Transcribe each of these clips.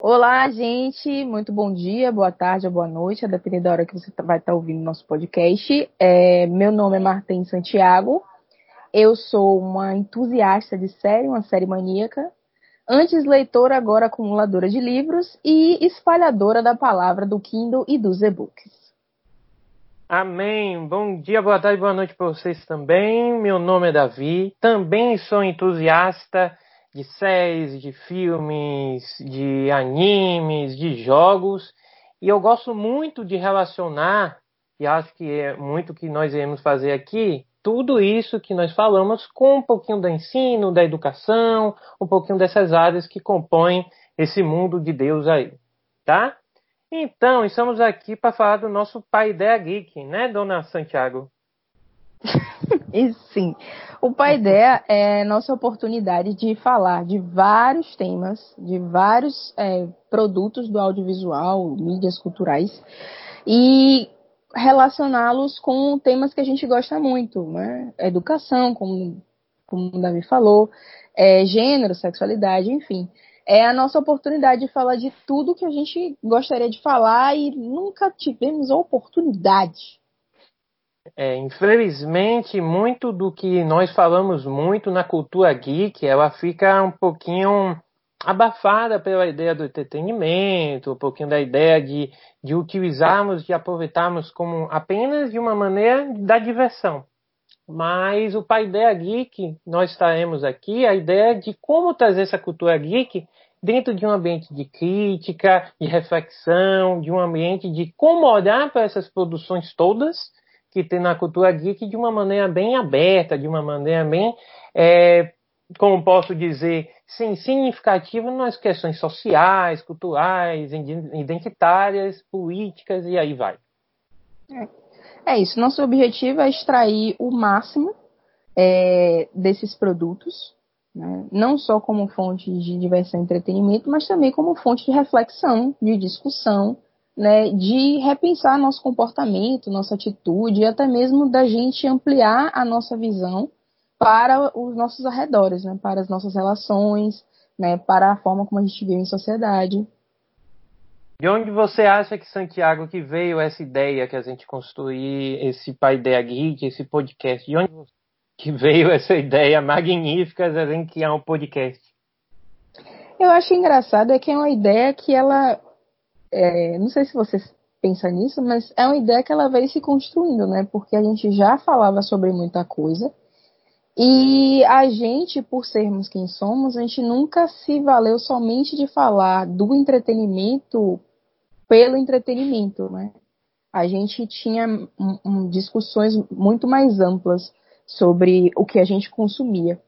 Olá, gente. Muito bom dia, boa tarde ou boa noite, a depender da hora que você vai estar ouvindo nosso podcast. É, meu nome é Martim Santiago. Eu sou uma entusiasta de série, uma série maníaca. Antes leitora, agora acumuladora de livros e espalhadora da palavra do Kindle e dos e-books. Amém. Bom dia, boa tarde, boa noite para vocês também. Meu nome é Davi. Também sou entusiasta de séries, de filmes, de animes, de jogos. E eu gosto muito de relacionar, e acho que é muito o que nós iremos fazer aqui, tudo isso que nós falamos com um pouquinho do ensino, da educação, um pouquinho dessas áreas que compõem esse mundo de Deus aí, tá? Então, estamos aqui para falar do nosso Pai Ideia Geek, né, dona Santiago? e sim, o Pai Ideia é nossa oportunidade de falar de vários temas, de vários é, produtos do audiovisual, mídias culturais, e relacioná-los com temas que a gente gosta muito, né? Educação, como, como o Davi falou, é, gênero, sexualidade, enfim. É a nossa oportunidade de falar de tudo que a gente gostaria de falar e nunca tivemos a oportunidade. É, infelizmente, muito do que nós falamos muito na cultura geek, ela fica um pouquinho abafada pela ideia do entretenimento, um pouquinho da ideia de, de utilizarmos, de aproveitarmos como apenas de uma maneira da diversão. Mas o Pai Ideia Geek, nós estaremos aqui, a ideia de como trazer essa cultura geek dentro de um ambiente de crítica, de reflexão, de um ambiente de como olhar para essas produções todas que tem na cultura geek de uma maneira bem aberta, de uma maneira bem é, como posso dizer, sim, significativo nas questões sociais, culturais, identitárias, políticas e aí vai. É, é isso. Nosso objetivo é extrair o máximo é, desses produtos, né? não só como fonte de diversão e entretenimento, mas também como fonte de reflexão, de discussão, né? de repensar nosso comportamento, nossa atitude, e até mesmo da gente ampliar a nossa visão para os nossos arredores, né? para as nossas relações, né? para a forma como a gente vive em sociedade. De onde você acha que Santiago que veio essa ideia que a gente construir esse Pai Ideia Geek, esse podcast? De onde que veio essa ideia magnífica de a gente criar um podcast? Eu acho engraçado é que é uma ideia que ela, é, não sei se vocês pensam nisso, mas é uma ideia que ela veio se construindo, né? Porque a gente já falava sobre muita coisa e a gente, por sermos quem somos, a gente nunca se valeu somente de falar do entretenimento pelo entretenimento, né? A gente tinha um, um, discussões muito mais amplas sobre o que a gente consumia.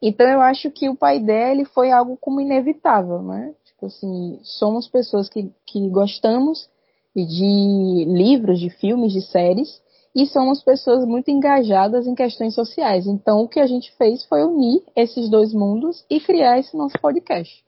Então eu acho que o pai dele foi algo como inevitável, né? Tipo assim, somos pessoas que, que gostamos de livros, de filmes, de séries, e somos pessoas muito engajadas em questões sociais. Então, o que a gente fez foi unir esses dois mundos e criar esse nosso podcast.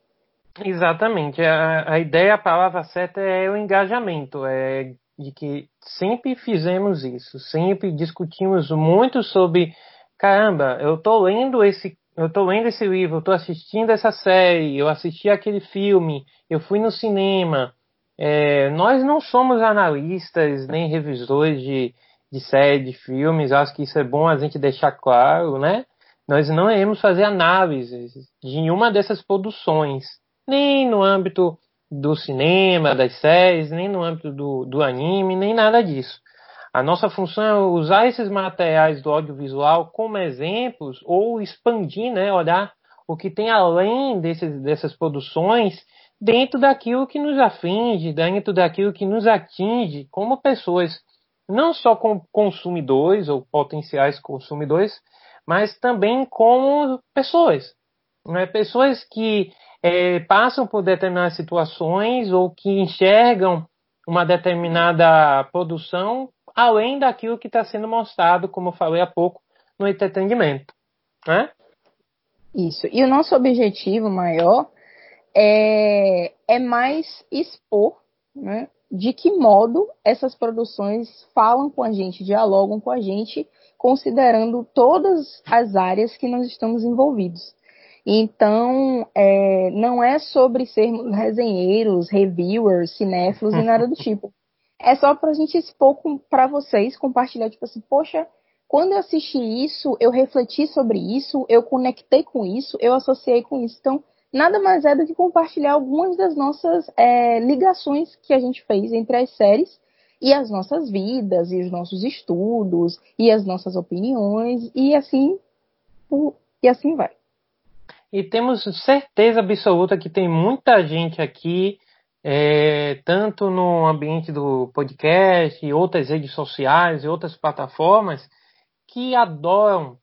Exatamente. A, a ideia, a palavra certa é o engajamento. É de que sempre fizemos isso, sempre discutimos muito sobre caramba, eu tô lendo esse eu tô lendo esse livro, eu tô assistindo essa série, eu assisti aquele filme, eu fui no cinema. É, nós não somos analistas nem revisores de, de série, de filmes, acho que isso é bom a gente deixar claro, né? Nós não iremos fazer análises de nenhuma dessas produções, nem no âmbito do cinema, das séries, nem no âmbito do, do anime, nem nada disso. A nossa função é usar esses materiais do audiovisual como exemplos ou expandir, né, olhar o que tem além desses, dessas produções dentro daquilo que nos aflige, dentro daquilo que nos atinge como pessoas não só como consumidores ou potenciais consumidores, mas também como pessoas. Né? Pessoas que é, passam por determinadas situações ou que enxergam uma determinada produção além daquilo que está sendo mostrado, como eu falei há pouco, no entretenimento. Né? Isso. E o nosso objetivo maior é, é mais expor né, de que modo essas produções falam com a gente, dialogam com a gente, considerando todas as áreas que nós estamos envolvidos. Então, é, não é sobre sermos resenheiros, reviewers, cinéfilos e nada do tipo. É só para a gente expor para vocês, compartilhar, tipo assim, poxa, quando eu assisti isso, eu refleti sobre isso, eu conectei com isso, eu associei com isso. Então, nada mais é do que compartilhar algumas das nossas é, ligações que a gente fez entre as séries e as nossas vidas, e os nossos estudos, e as nossas opiniões, e assim, e assim vai. E temos certeza absoluta que tem muita gente aqui, é, tanto no ambiente do podcast, e outras redes sociais e outras plataformas, que adoram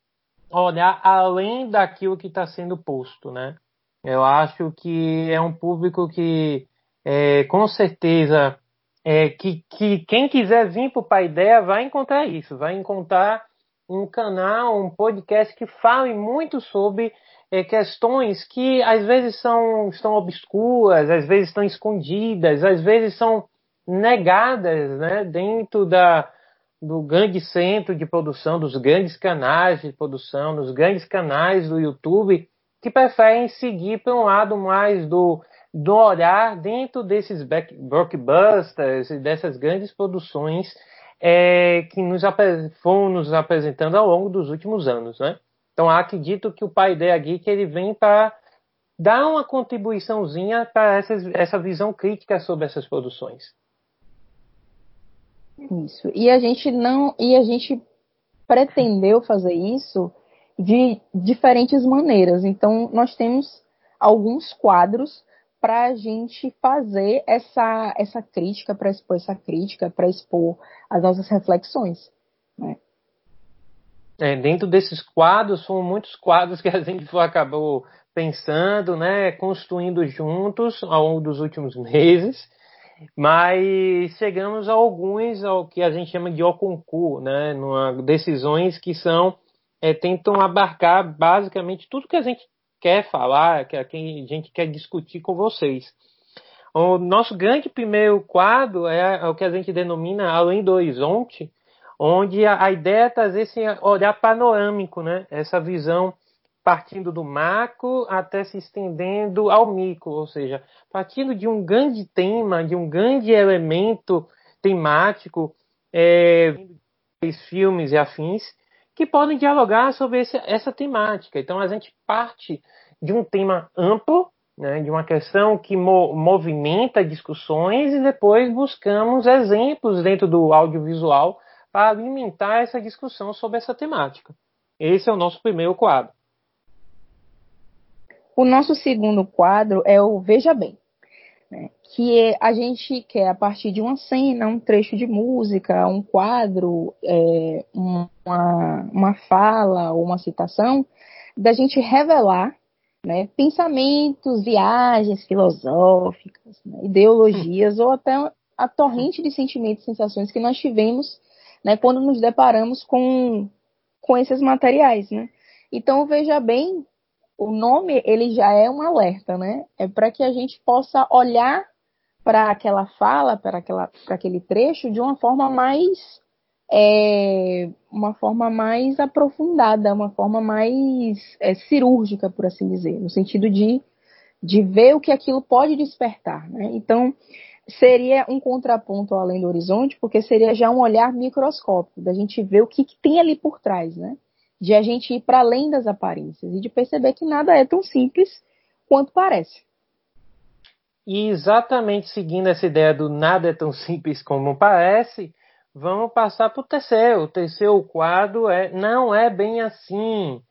olhar além daquilo que está sendo posto, né? Eu acho que é um público que, é, com certeza, é, que, que quem quiser vir para o Paideia vai encontrar isso, vai encontrar um canal, um podcast que fale muito sobre é, questões que às vezes são estão obscuras, às vezes estão escondidas, às vezes são negadas né, dentro da, do grande centro de produção, dos grandes canais de produção, dos grandes canais do YouTube, que preferem seguir para um lado mais do, do olhar dentro desses blockbusters e dessas grandes produções é, que nos foram nos apresentando ao longo dos últimos anos. Né? Então acredito que o pai Ideia Geek ele vem para dar uma contribuiçãozinha para essa, essa visão crítica sobre essas produções. Isso. E a gente não. E a gente pretendeu fazer isso de diferentes maneiras. Então, nós temos alguns quadros para a gente fazer essa, essa crítica, para expor essa crítica, para expor as nossas reflexões. Né? É, dentro desses quadros, foram muitos quadros que a gente acabou pensando, né, construindo juntos ao longo dos últimos meses. Mas chegamos a alguns ao que a gente chama de oconcu, né? Numa, decisões que são é, tentam abarcar basicamente tudo que a gente quer falar, que a gente quer discutir com vocês. O nosso grande primeiro quadro é, é o que a gente denomina Além do Horizonte, onde a, ideia é trazer esse olhar panorâmico, né? Essa visão partindo do macro até se estendendo ao micro, ou seja, partindo de um grande tema, de um grande elemento temático, é, filmes e afins, que podem dialogar sobre esse, essa temática. Então a gente parte de um tema amplo, né, de uma questão que mo movimenta discussões e depois buscamos exemplos dentro do audiovisual para alimentar essa discussão sobre essa temática. Esse é o nosso primeiro quadro. O nosso segundo quadro é o Veja Bem, né, que a gente quer, a partir de uma cena, um trecho de música, um quadro, é, uma, uma fala ou uma citação, da gente revelar né, pensamentos, viagens filosóficas, né, ideologias ou até a torrente de sentimentos e sensações que nós tivemos né, quando nos deparamos com, com esses materiais. Né? Então, veja bem o nome ele já é um alerta, né? É para que a gente possa olhar para aquela fala, para aquele trecho de uma forma mais é, uma forma mais aprofundada, uma forma mais é, cirúrgica, por assim dizer, no sentido de, de ver o que aquilo pode despertar. Né? Então, seria um contraponto além do horizonte, porque seria já um olhar microscópico, da gente ver o que, que tem ali por trás, né? de a gente ir para além das aparências e de perceber que nada é tão simples quanto parece. E exatamente seguindo essa ideia do nada é tão simples como parece, vamos passar para o terceiro. O terceiro quadro é não é bem assim.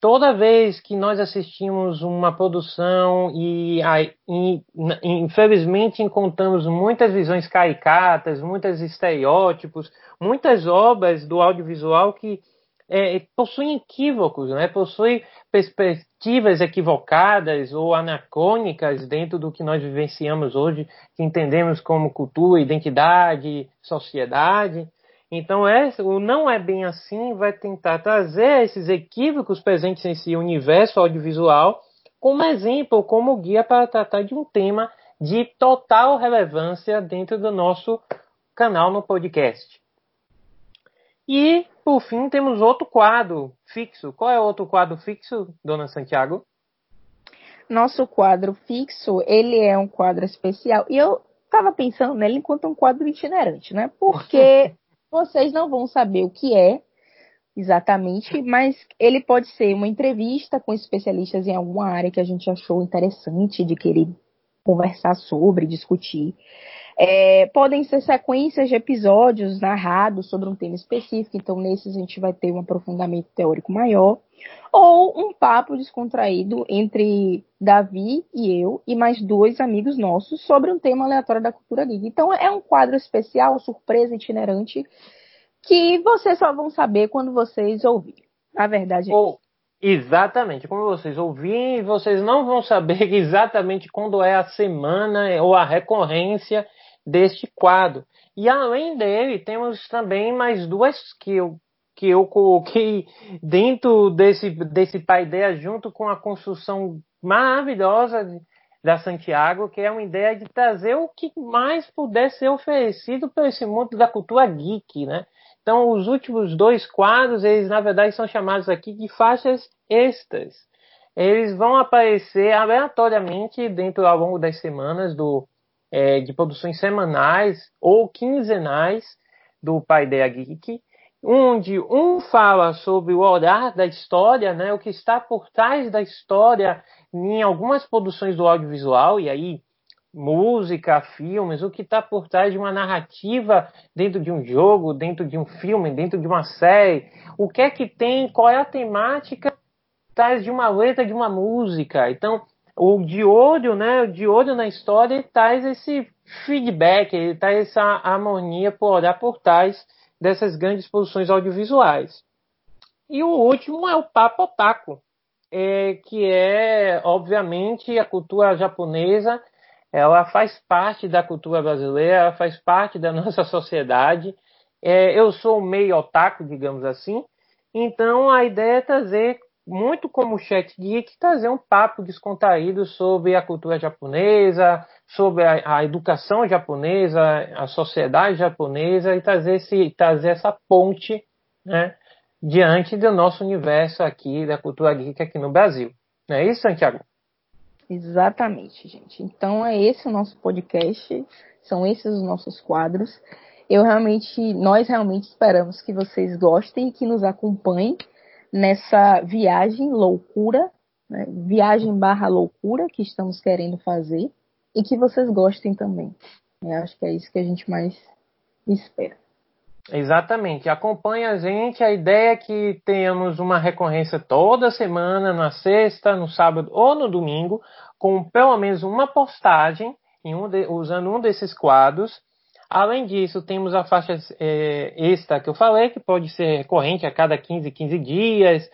Toda vez que nós assistimos uma produção e, e infelizmente encontramos muitas visões caricatas, muitos estereótipos, muitas obras do audiovisual que é, possuem equívocos, né? possuem perspectivas equivocadas ou anacrônicas dentro do que nós vivenciamos hoje, que entendemos como cultura, identidade, sociedade. Então, o não é bem assim vai tentar trazer esses equívocos presentes nesse universo audiovisual como exemplo, como guia para tratar de um tema de total relevância dentro do nosso canal no podcast. E, por fim, temos outro quadro fixo. Qual é o outro quadro fixo, dona Santiago? Nosso quadro fixo, ele é um quadro especial. E eu estava pensando nele enquanto um quadro itinerante, né? Porque vocês não vão saber o que é exatamente, mas ele pode ser uma entrevista com especialistas em alguma área que a gente achou interessante de querer conversar sobre, discutir. É, podem ser sequências de episódios narrados sobre um tema específico, então nesses a gente vai ter um aprofundamento teórico maior, ou um papo descontraído entre Davi e eu e mais dois amigos nossos sobre um tema aleatório da cultura geek. Então é um quadro especial, surpresa, itinerante, que vocês só vão saber quando vocês ouvirem. A verdade é ou, Exatamente. Quando vocês ouvirem, vocês não vão saber exatamente quando é a semana ou a recorrência deste quadro. E além dele, temos também mais duas que eu, que eu coloquei dentro desse, desse paideia junto com a construção maravilhosa da Santiago, que é uma ideia de trazer o que mais puder ser oferecido para esse mundo da cultura geek, né? Então, os últimos dois quadros, eles na verdade são chamados aqui de faixas extras. Eles vão aparecer aleatoriamente dentro ao longo das semanas do, é, de produções semanais ou quinzenais do Paideia Geek, onde um fala sobre o olhar da história, né, o que está por trás da história em algumas produções do audiovisual, e aí música, filmes, o que está por trás de uma narrativa dentro de um jogo, dentro de um filme, dentro de uma série, o que é que tem, qual é a temática atrás de uma letra de uma música. Então, o de olho, né, o de olho na história traz esse feedback, ele traz essa harmonia por olhar por trás dessas grandes produções audiovisuais. E o último é o Papo Otaku, é, que é, obviamente, a cultura japonesa ela faz parte da cultura brasileira, ela faz parte da nossa sociedade. É, eu sou meio otaku, digamos assim, então a ideia é trazer, muito como Chat Geek, trazer um papo descontraído sobre a cultura japonesa, sobre a, a educação japonesa, a sociedade japonesa e trazer, esse, trazer essa ponte né, diante do nosso universo aqui, da cultura geek aqui no Brasil. Não é isso, Santiago? Exatamente, gente. Então é esse o nosso podcast, são esses os nossos quadros. Eu realmente, nós realmente esperamos que vocês gostem e que nos acompanhem nessa viagem loucura, né? viagem barra loucura que estamos querendo fazer e que vocês gostem também. Eu acho que é isso que a gente mais espera. Exatamente. Acompanhe a gente. A ideia é que tenhamos uma recorrência toda semana, na sexta, no sábado ou no domingo, com pelo menos uma postagem um de, usando um desses quadros. Além disso, temos a faixa é, extra que eu falei, que pode ser recorrente a cada 15, 15 dias.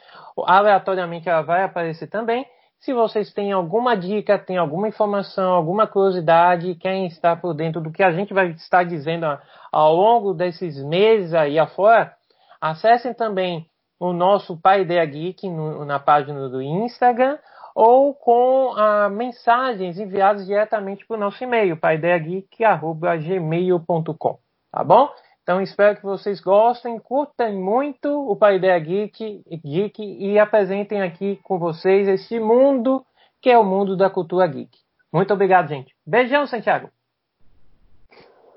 Aleatoriamente ela vai aparecer também. Se vocês têm alguma dica, têm alguma informação, alguma curiosidade, querem estar por dentro do que a gente vai estar dizendo ao longo desses meses aí afora, acessem também o nosso Pai Ideia Geek no, na página do Instagram ou com ah, mensagens enviadas diretamente para o nosso e-mail, paideageek.gmail.com, tá bom? Então espero que vocês gostem, curtem muito o Pai Ideia Geek, Geek e apresentem aqui com vocês esse mundo que é o mundo da cultura geek. Muito obrigado, gente. Beijão, Santiago.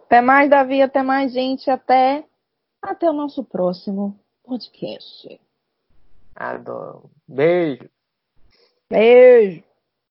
Até mais, Davi. Até mais, gente. Até, até o nosso próximo podcast. Adoro. Beijo. Beijo.